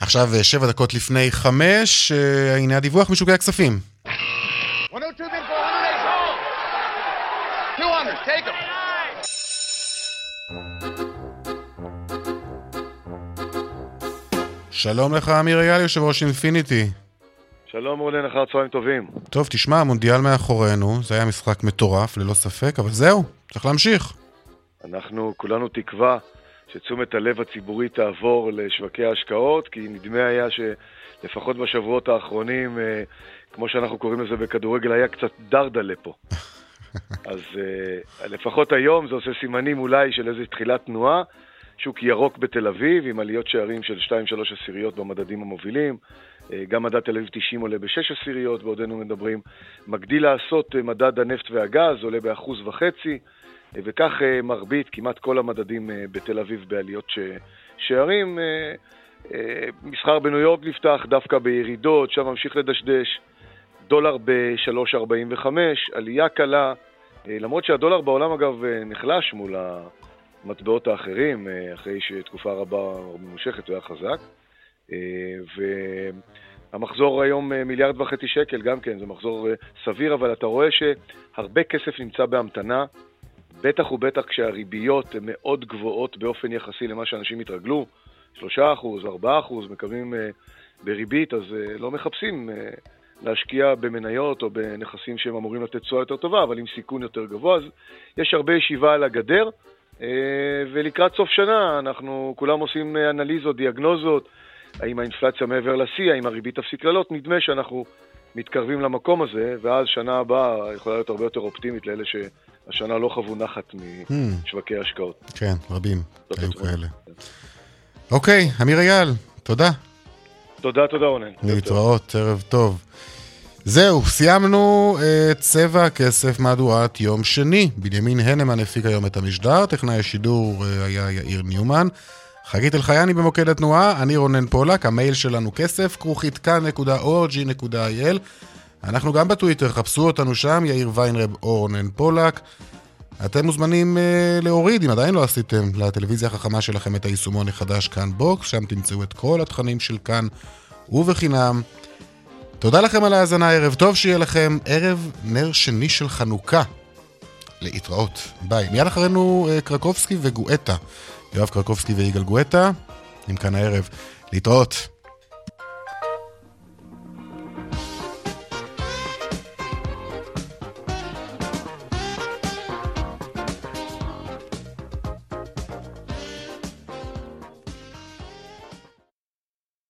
עכשיו שבע דקות לפני חמש, אה, הנה הדיווח משוקי הכספים. שלום לך, אמיר אייל, יושב ראש אינפיניטי. שלום רונן, אחר צהריים טובים. טוב, תשמע, המונדיאל מאחורינו, זה היה משחק מטורף, ללא ספק, אבל זהו, צריך להמשיך. אנחנו כולנו תקווה שתשומת הלב הציבורית תעבור לשווקי ההשקעות, כי נדמה היה שלפחות בשבועות האחרונים, אה, כמו שאנחנו קוראים לזה בכדורגל, היה קצת דרדלה פה. אז אה, לפחות היום זה עושה סימנים אולי של איזו תחילת תנועה. שוק ירוק בתל אביב, עם עליות שערים של 2-3 עשיריות במדדים המובילים. אה, גם מדד תל אביב 90 עולה ב-6 עשיריות, בעודנו מדברים. מגדיל לעשות אה, מדד הנפט והגז, עולה באחוז וחצי, אה, וכך מרבית, כמעט כל המדדים בתל אביב בעליות ש... שערים. מסחר בניו יורק נפתח דווקא בירידות, שם ממשיך לדשדש. דולר ב-3.45, עלייה קלה, למרות שהדולר בעולם אגב נחלש מול המטבעות האחרים, אה, אחרי שתקופה רבה ממושכת הוא היה חזק. אה, והמחזור היום אה, מיליארד וחצי שקל, גם כן, זה מחזור סביר, אבל אתה רואה שהרבה כסף נמצא בהמתנה, בטח ובטח כשהריביות הן מאוד גבוהות באופן יחסי למה שאנשים התרגלו, 3%, 4% מקבלים בריבית, אז לא מחפשים להשקיע במניות או בנכסים שהם אמורים לתת תשואה יותר טובה, אבל עם סיכון יותר גבוה, אז יש הרבה ישיבה על הגדר, ולקראת סוף שנה אנחנו כולם עושים אה, אנליזות, דיאגנוזות, האם האינפלציה מעבר לשיא, האם הריבית תפסיק לעלות, נדמה שאנחנו מתקרבים למקום הזה, ואז שנה הבאה יכולה להיות הרבה יותר אופטימית לאלה שהשנה לא חוו נחת משווקי ההשקעות. כן, רבים, היו כאלה. אוקיי, אמיר אייל, תודה. תודה, תודה רונן. להתראות, ערב טוב. זהו, סיימנו את צבע הכסף מהדורת יום שני. בנימין הנמן הפיק היום את המשדר, טכנאי השידור אה, היה יאיר ניומן. חגית אלחייני במוקד התנועה, אני רונן פולק, המייל שלנו כסף, כרוכית כאן.org.il. אנחנו גם בטוויטר, חפשו אותנו שם, יאיר ויינרב או רונן פולק. אתם מוזמנים uh, להוריד, אם עדיין לא עשיתם, לטלוויזיה החכמה שלכם את היישומון החדש כאן בוקס, שם תמצאו את כל התכנים של כאן ובחינם. תודה לכם על ההאזנה, ערב טוב שיהיה לכם, ערב נר שני של חנוכה. להתראות, ביי. מיד אחרינו uh, קרקובסקי וגואטה. יואב קרקובסקי ויגאל גואטה, עם כאן הערב. להתראות.